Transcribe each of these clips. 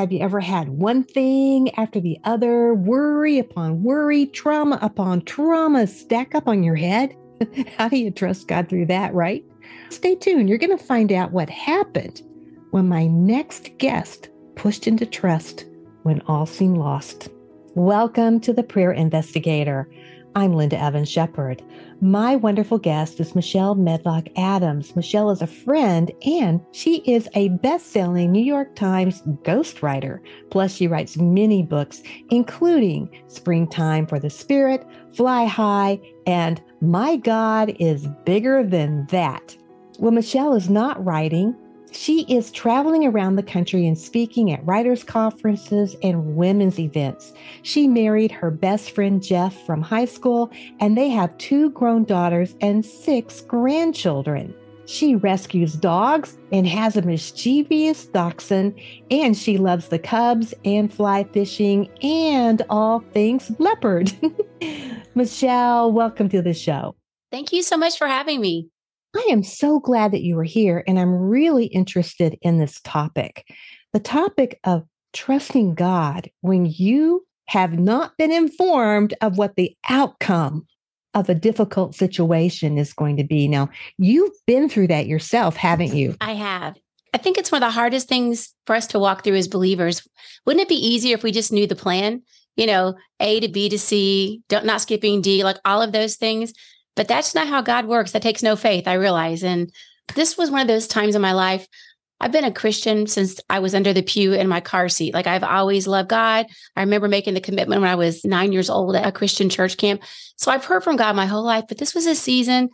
have you ever had one thing after the other, worry upon worry, trauma upon trauma stack up on your head? How do you trust God through that, right? Stay tuned. You're going to find out what happened when my next guest pushed into trust when all seemed lost. Welcome to the Prayer Investigator. I'm Linda Evans Shepherd. My wonderful guest is Michelle Medlock Adams. Michelle is a friend and she is a best selling New York Times ghostwriter. Plus, she writes many books, including Springtime for the Spirit, Fly High, and My God is Bigger Than That. Well, Michelle is not writing, she is traveling around the country and speaking at writers' conferences and women's events. She married her best friend Jeff from high school, and they have two grown daughters and six grandchildren. She rescues dogs and has a mischievous dachshund, and she loves the cubs and fly fishing and all things leopard. Michelle, welcome to the show. Thank you so much for having me. I am so glad that you are here, and I'm really interested in this topic the topic of trusting God when you have not been informed of what the outcome of a difficult situation is going to be. Now, you've been through that yourself, haven't you? I have. I think it's one of the hardest things for us to walk through as believers. Wouldn't it be easier if we just knew the plan? You know, A to B to C, don't, not skipping D, like all of those things. But that's not how God works. That takes no faith, I realize. And this was one of those times in my life. I've been a Christian since I was under the pew in my car seat. Like I've always loved God. I remember making the commitment when I was nine years old at a Christian church camp. So I've heard from God my whole life, but this was a season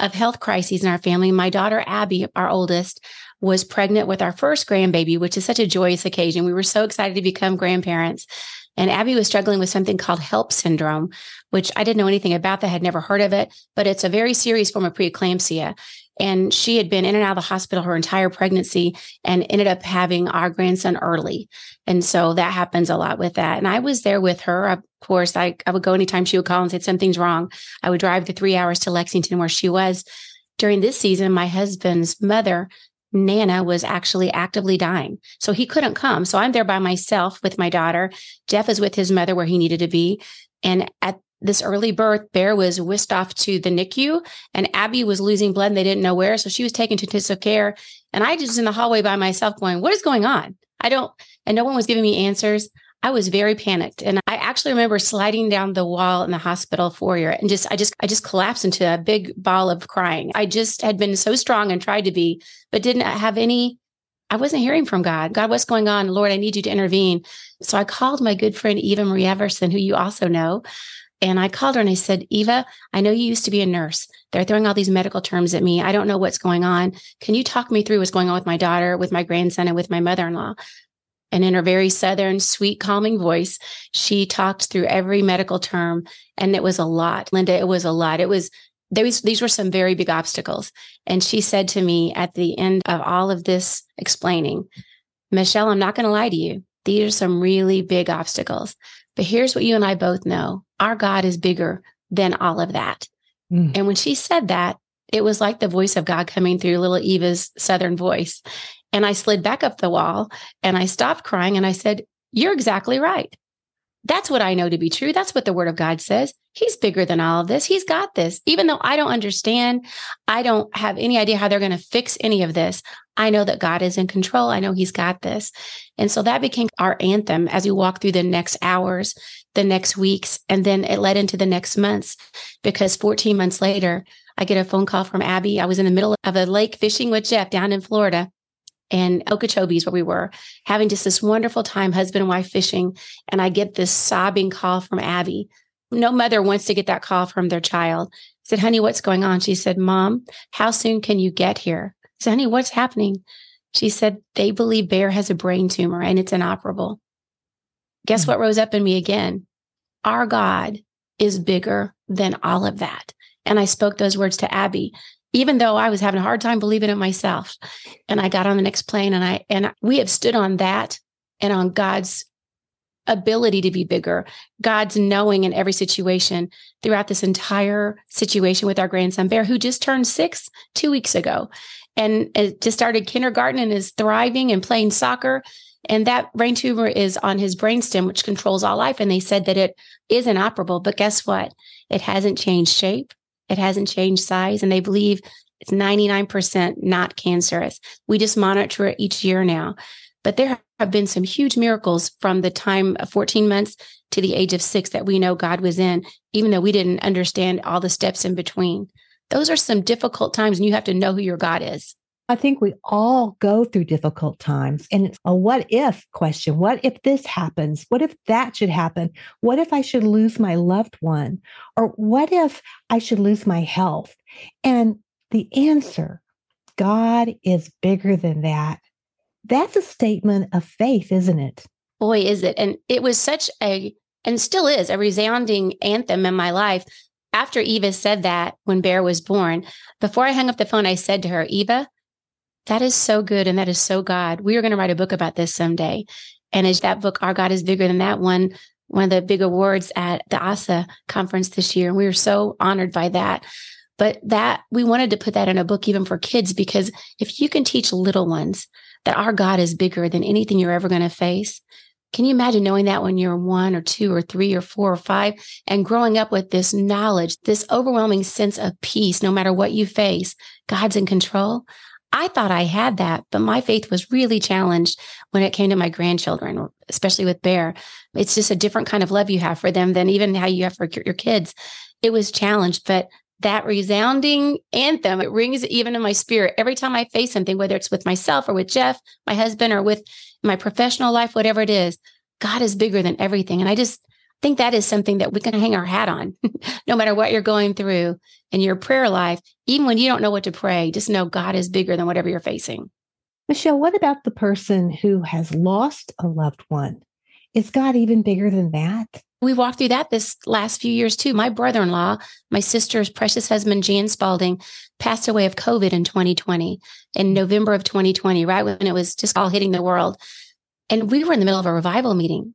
of health crises in our family. My daughter, Abby, our oldest, was pregnant with our first grandbaby, which is such a joyous occasion. We were so excited to become grandparents. And Abby was struggling with something called HELLP syndrome, which I didn't know anything about that, had never heard of it, but it's a very serious form of preeclampsia. And she had been in and out of the hospital her entire pregnancy and ended up having our grandson early. And so that happens a lot with that. And I was there with her. Of course, I, I would go anytime she would call and say something's wrong. I would drive the three hours to Lexington where she was. During this season, my husband's mother Nana was actually actively dying. So he couldn't come. So I'm there by myself with my daughter. Jeff is with his mother where he needed to be. And at this early birth, Bear was whisked off to the NICU and Abby was losing blood and they didn't know where. So she was taken to intensive care. And I just in the hallway by myself going, what is going on? I don't, and no one was giving me answers. I was very panicked. And I actually remember sliding down the wall in the hospital foyer and just, I just, I just collapsed into a big ball of crying. I just had been so strong and tried to be, but didn't have any, I wasn't hearing from God. God, what's going on? Lord, I need you to intervene. So I called my good friend, Eva Marie Everson, who you also know. And I called her and I said, Eva, I know you used to be a nurse. They're throwing all these medical terms at me. I don't know what's going on. Can you talk me through what's going on with my daughter, with my grandson, and with my mother in law? And in her very southern, sweet, calming voice, she talked through every medical term. And it was a lot. Linda, it was a lot. It was, there was, these were some very big obstacles. And she said to me at the end of all of this explaining, Michelle, I'm not going to lie to you. These are some really big obstacles. But here's what you and I both know our God is bigger than all of that. Mm. And when she said that, it was like the voice of God coming through little Eva's southern voice. And I slid back up the wall and I stopped crying and I said, You're exactly right. That's what I know to be true. That's what the word of God says. He's bigger than all of this. He's got this. Even though I don't understand, I don't have any idea how they're going to fix any of this. I know that God is in control. I know He's got this. And so that became our anthem as we walked through the next hours, the next weeks, and then it led into the next months because 14 months later, I get a phone call from Abby. I was in the middle of a lake fishing with Jeff down in Florida and Okeechobee is where we were, having just this wonderful time, husband and wife fishing. And I get this sobbing call from Abby. No mother wants to get that call from their child. I said, honey, what's going on? She said, Mom, how soon can you get here? I said, honey, what's happening? She said, they believe Bear has a brain tumor and it's inoperable. Guess mm-hmm. what rose up in me again? Our God is bigger than all of that. And I spoke those words to Abby even though I was having a hard time believing it myself. And I got on the next plane and I and we have stood on that and on God's ability to be bigger, God's knowing in every situation throughout this entire situation with our grandson Bear, who just turned six two weeks ago and just started kindergarten and is thriving and playing soccer And that brain tumor is on his brainstem, which controls all life. And they said that it is inoperable. But guess what? It hasn't changed shape, it hasn't changed size. And they believe it's 99% not cancerous. We just monitor it each year now. But there have been some huge miracles from the time of 14 months to the age of six that we know God was in, even though we didn't understand all the steps in between. Those are some difficult times, and you have to know who your God is. I think we all go through difficult times and it's a what if question. What if this happens? What if that should happen? What if I should lose my loved one? Or what if I should lose my health? And the answer, God is bigger than that. That's a statement of faith, isn't it? Boy, is it. And it was such a, and still is, a resounding anthem in my life. After Eva said that when Bear was born, before I hung up the phone, I said to her, Eva, that is so good and that is so God. We are going to write a book about this someday. And as that book, Our God is Bigger Than That won, one of the big awards at the ASA conference this year. And we were so honored by that. But that we wanted to put that in a book even for kids because if you can teach little ones that our God is bigger than anything you're ever going to face, can you imagine knowing that when you're one or two or three or four or five and growing up with this knowledge, this overwhelming sense of peace, no matter what you face, God's in control? I thought I had that, but my faith was really challenged when it came to my grandchildren, especially with Bear. It's just a different kind of love you have for them than even how you have for your kids. It was challenged, but that resounding anthem, it rings even in my spirit every time I face something, whether it's with myself or with Jeff, my husband, or with my professional life, whatever it is. God is bigger than everything. And I just think that is something that we can hang our hat on, no matter what you're going through in your prayer life. Even when you don't know what to pray, just know God is bigger than whatever you're facing. Michelle, what about the person who has lost a loved one? Is God even bigger than that? We walked through that this last few years too. My brother in law, my sister's precious husband, Jan Spalding, passed away of COVID in 2020, in mm. November of 2020, right when it was just all hitting the world. And we were in the middle of a revival meeting.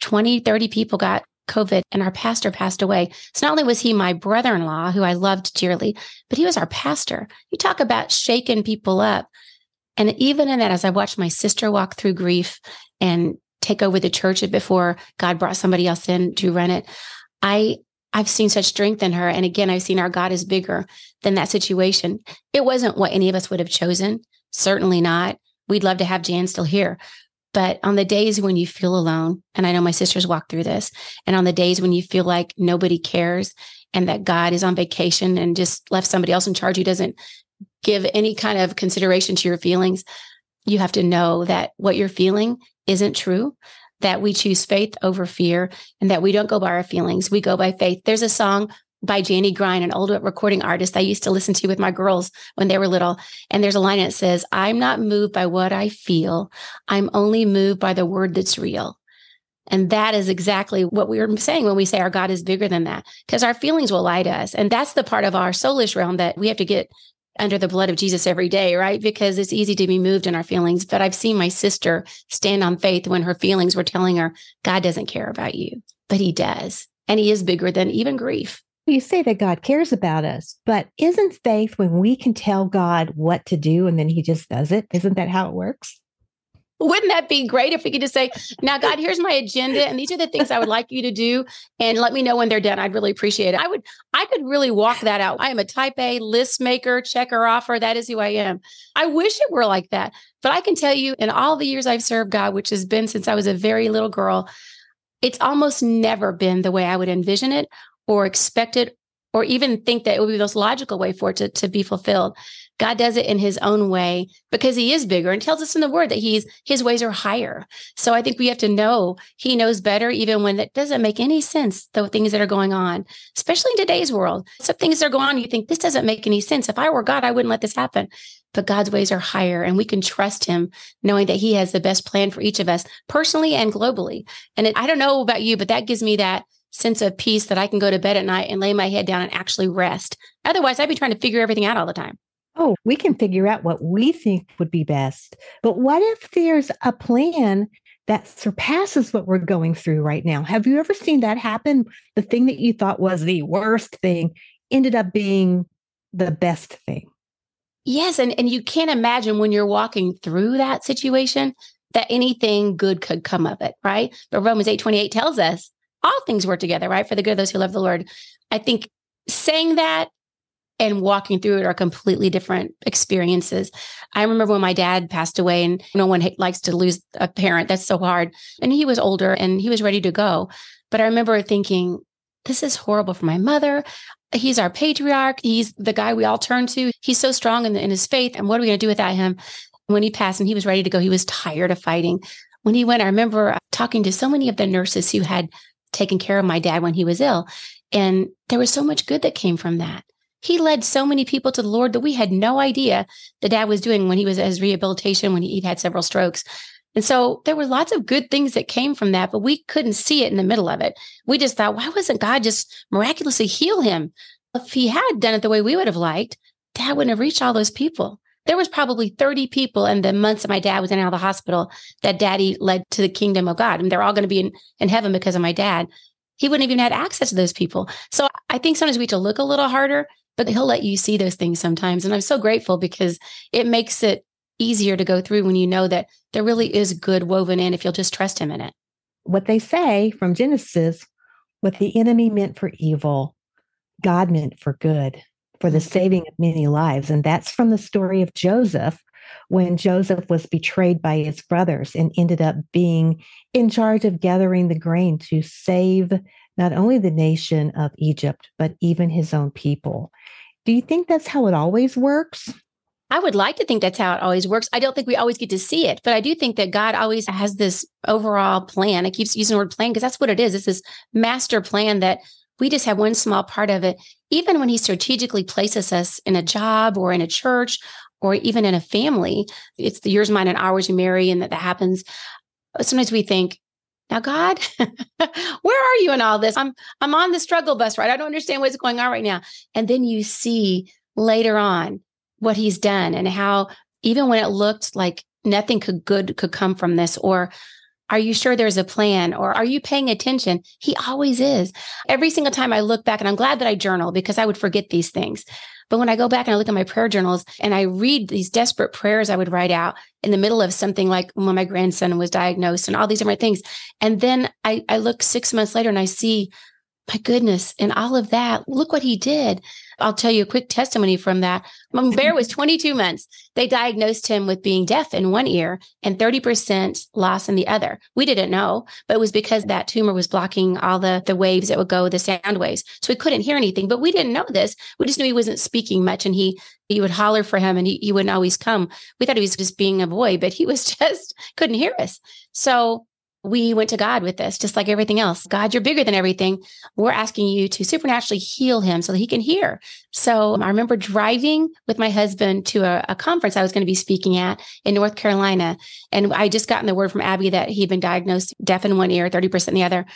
20, 30 people got COVID and our pastor passed away. So not only was he my brother in law, who I loved dearly, but he was our pastor. You talk about shaking people up. And even in that, as I watched my sister walk through grief and take over the church before God brought somebody else in to run it, I I've seen such strength in her. And again, I've seen our God is bigger than that situation. It wasn't what any of us would have chosen. Certainly not. We'd love to have Jan still here. But on the days when you feel alone, and I know my sisters walk through this, and on the days when you feel like nobody cares and that God is on vacation and just left somebody else in charge who doesn't give any kind of consideration to your feelings, you have to know that what you're feeling isn't true, that we choose faith over fear, and that we don't go by our feelings. We go by faith. There's a song by Janny Grein, an old recording artist I used to listen to with my girls when they were little. And there's a line that says, I'm not moved by what I feel. I'm only moved by the word that's real. And that is exactly what we were saying when we say our God is bigger than that, because our feelings will lie to us. And that's the part of our soulish realm that we have to get under the blood of Jesus every day, right? Because it's easy to be moved in our feelings. But I've seen my sister stand on faith when her feelings were telling her, God doesn't care about you, but he does. And he is bigger than even grief. You say that God cares about us, but isn't faith when we can tell God what to do and then he just does it? Isn't that how it works? Wouldn't that be great if we could just say, now, God, here's my agenda, and these are the things I would like you to do, and let me know when they're done. I'd really appreciate it. I would, I could really walk that out. I am a type A list maker, checker offer. That is who I am. I wish it were like that. But I can tell you, in all the years I've served God, which has been since I was a very little girl, it's almost never been the way I would envision it or expect it or even think that it would be the most logical way for it to, to be fulfilled. God does it in his own way because he is bigger and tells us in the word that he's his ways are higher. So I think we have to know he knows better even when it doesn't make any sense, the things that are going on, especially in today's world. Some things that are going on, you think this doesn't make any sense. If I were God, I wouldn't let this happen. But God's ways are higher and we can trust him knowing that he has the best plan for each of us personally and globally. And it, I don't know about you, but that gives me that sense of peace that I can go to bed at night and lay my head down and actually rest. Otherwise, I'd be trying to figure everything out all the time. Oh, we can figure out what we think would be best. But what if there's a plan that surpasses what we're going through right now? Have you ever seen that happen? The thing that you thought was the worst thing ended up being the best thing. Yes. And, and you can't imagine when you're walking through that situation that anything good could come of it, right? But Romans 8 28 tells us all things work together, right? For the good of those who love the Lord. I think saying that and walking through it are completely different experiences. I remember when my dad passed away, and no one likes to lose a parent. That's so hard. And he was older and he was ready to go. But I remember thinking, this is horrible for my mother. He's our patriarch. He's the guy we all turn to. He's so strong in, in his faith. And what are we going to do without him? When he passed and he was ready to go, he was tired of fighting. When he went, I remember talking to so many of the nurses who had taken care of my dad when he was ill. And there was so much good that came from that. He led so many people to the Lord that we had no idea the dad was doing when he was at his rehabilitation, when he had several strokes. And so there were lots of good things that came from that, but we couldn't see it in the middle of it. We just thought, why wasn't God just miraculously heal him? If he had done it the way we would have liked, dad wouldn't have reached all those people. There was probably 30 people in the months that my dad was in and out of the hospital that daddy led to the kingdom of God. And they're all going to be in, in heaven because of my dad. He wouldn't have even had access to those people. So I think sometimes we have to look a little harder, but he'll let you see those things sometimes. And I'm so grateful because it makes it easier to go through when you know that there really is good woven in if you'll just trust him in it. What they say from Genesis, what the enemy meant for evil, God meant for good, for the saving of many lives. And that's from the story of Joseph when Joseph was betrayed by his brothers and ended up being in charge of gathering the grain to save not only the nation of Egypt, but even his own people. Do you think that's how it always works? I would like to think that's how it always works. I don't think we always get to see it, but I do think that God always has this overall plan. I keep using the word plan because that's what it is. It's this master plan that we just have one small part of it. Even when He strategically places us in a job or in a church or even in a family, it's the yours, mine, and ours you marry, and that that happens. Sometimes we think, now God, where are you in all this? I'm I'm on the struggle bus, right? I don't understand what's going on right now. And then you see later on what he's done and how even when it looked like nothing could good could come from this or are you sure there's a plan or are you paying attention? He always is. Every single time I look back and I'm glad that I journal because I would forget these things. But when I go back and I look at my prayer journals and I read these desperate prayers I would write out in the middle of something like when my grandson was diagnosed and all these different things. And then I, I look six months later and I see, my goodness, and all of that, look what he did. I'll tell you a quick testimony from that. When Bear was 22 months, they diagnosed him with being deaf in one ear and 30% loss in the other. We didn't know, but it was because that tumor was blocking all the, the waves that would go, the sound waves. So he couldn't hear anything, but we didn't know this. We just knew he wasn't speaking much and he, he would holler for him and he, he wouldn't always come. We thought he was just being a boy, but he was just couldn't hear us. So we went to God with this, just like everything else. God, you're bigger than everything. We're asking you to supernaturally heal him so that he can hear. So I remember driving with my husband to a, a conference I was going to be speaking at in North Carolina. And I just gotten the word from Abby that he'd been diagnosed deaf in one ear, 30% in the other.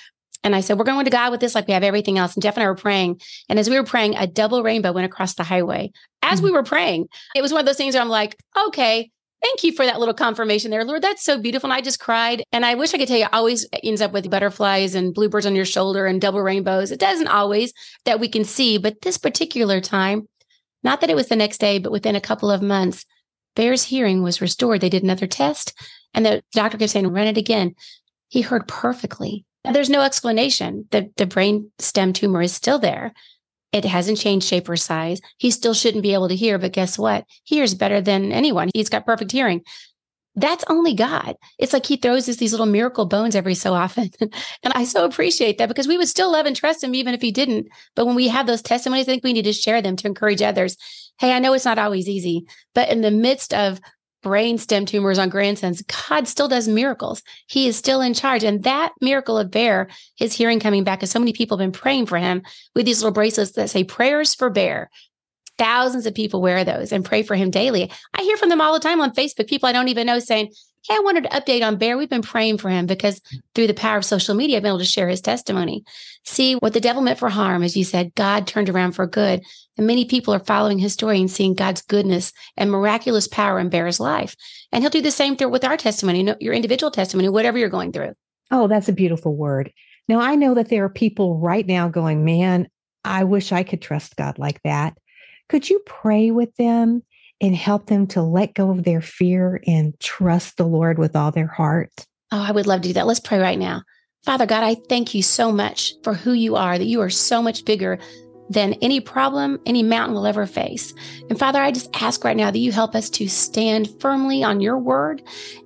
And I said, We're going to God with this like we have everything else. And Jeff and I were praying. And as we were praying, a double rainbow went across the highway. As mm-hmm. we were praying, it was one of those things where I'm like, okay, Thank you for that little confirmation there, Lord. That's so beautiful. And I just cried. And I wish I could tell you, always ends up with butterflies and bluebirds on your shoulder and double rainbows. It doesn't always that we can see, but this particular time, not that it was the next day, but within a couple of months, Bear's hearing was restored. They did another test and the doctor kept saying, run it again. He heard perfectly. There's no explanation. The, the brain stem tumor is still there. It hasn't changed shape or size. He still shouldn't be able to hear, but guess what? He hears better than anyone. He's got perfect hearing. That's only God. It's like he throws us these little miracle bones every so often. and I so appreciate that because we would still love and trust him even if he didn't. But when we have those testimonies, I think we need to share them to encourage others. Hey, I know it's not always easy, but in the midst of brain stem tumors on grandsons, God still does miracles. He is still in charge. And that miracle of Bear, his hearing coming back, as so many people have been praying for him with these little bracelets that say prayers for Bear. Thousands of people wear those and pray for him daily. I hear from them all the time on Facebook, people I don't even know saying, Hey, I wanted to update on Bear. We've been praying for him because through the power of social media, I've been able to share his testimony. See what the devil meant for harm, as you said, God turned around for good. And many people are following his story and seeing God's goodness and miraculous power in Bear's life. And he'll do the same thing with our testimony, your individual testimony, whatever you're going through. Oh, that's a beautiful word. Now, I know that there are people right now going, man, I wish I could trust God like that. Could you pray with them and help them to let go of their fear and trust the Lord with all their heart? Oh, I would love to do that. Let's pray right now. Father God, I thank you so much for who you are, that you are so much bigger than any problem, any mountain will ever face. And Father, I just ask right now that you help us to stand firmly on your word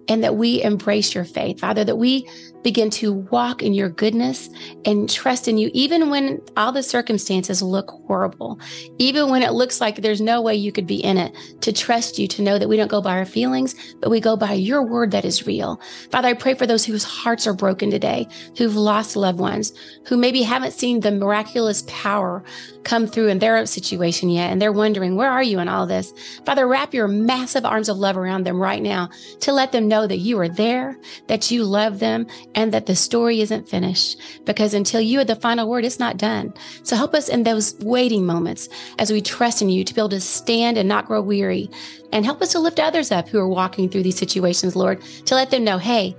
and that we embrace your faith. Father, that we begin to walk in your goodness and trust in you, even when all the circumstances look horrible, even when it looks like there's no way you could be in it, to trust you, to know that we don't go by our feelings, but we go by your word that is real. Father, I pray for those whose hearts are broken today, who've lost loved ones, who maybe haven't seen the miraculous power come through in their situation yet, and they're wondering, where are you in all this? Father, wrap your massive arms of love around them right now to let them know that you are there, that you love them, and that the story isn't finished because until you are the final word, it's not done. So help us in those waiting moments as we trust in you to be able to stand and not grow weary and help us to lift others up who are walking through these situations, Lord, to let them know, hey,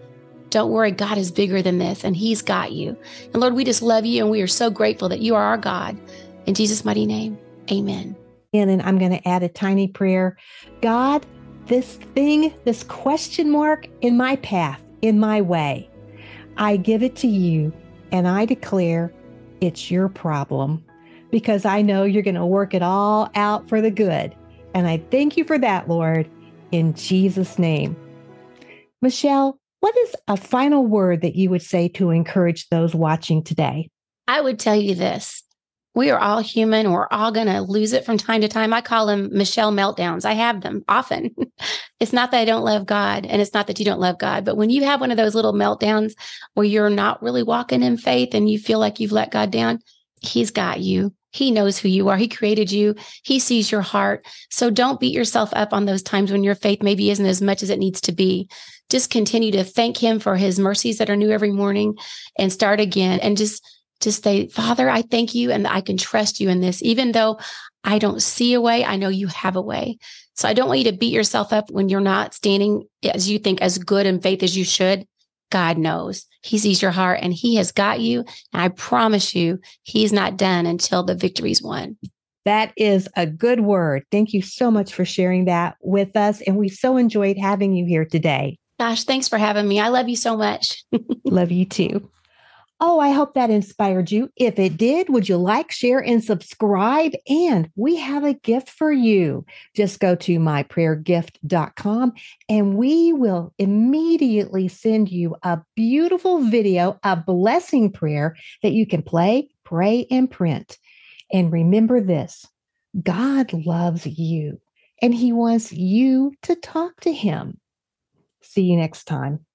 don't worry, God is bigger than this and He's got you. And Lord, we just love you and we are so grateful that you are our God. In Jesus' mighty name, amen. And then I'm going to add a tiny prayer God, this thing, this question mark in my path, in my way, I give it to you and I declare it's your problem because I know you're going to work it all out for the good. And I thank you for that, Lord, in Jesus' name. Michelle, what is a final word that you would say to encourage those watching today? I would tell you this we are all human. We're all going to lose it from time to time. I call them Michelle meltdowns. I have them often. it's not that I don't love God and it's not that you don't love God, but when you have one of those little meltdowns where you're not really walking in faith and you feel like you've let God down, He's got you. He knows who you are. He created you. He sees your heart. So don't beat yourself up on those times when your faith maybe isn't as much as it needs to be. Just continue to thank Him for His mercies that are new every morning and start again and just to say, Father, I thank you and I can trust you in this, even though I don't see a way, I know you have a way. So I don't want you to beat yourself up when you're not standing as you think as good in faith as you should. God knows he sees your heart and he has got you. And I promise you, he's not done until the victory's won. That is a good word. Thank you so much for sharing that with us. And we so enjoyed having you here today. Gosh, thanks for having me. I love you so much. love you too. Oh, I hope that inspired you. If it did, would you like, share, and subscribe? And we have a gift for you. Just go to myprayergift.com and we will immediately send you a beautiful video, a blessing prayer that you can play, pray, and print. And remember this God loves you and he wants you to talk to him. See you next time.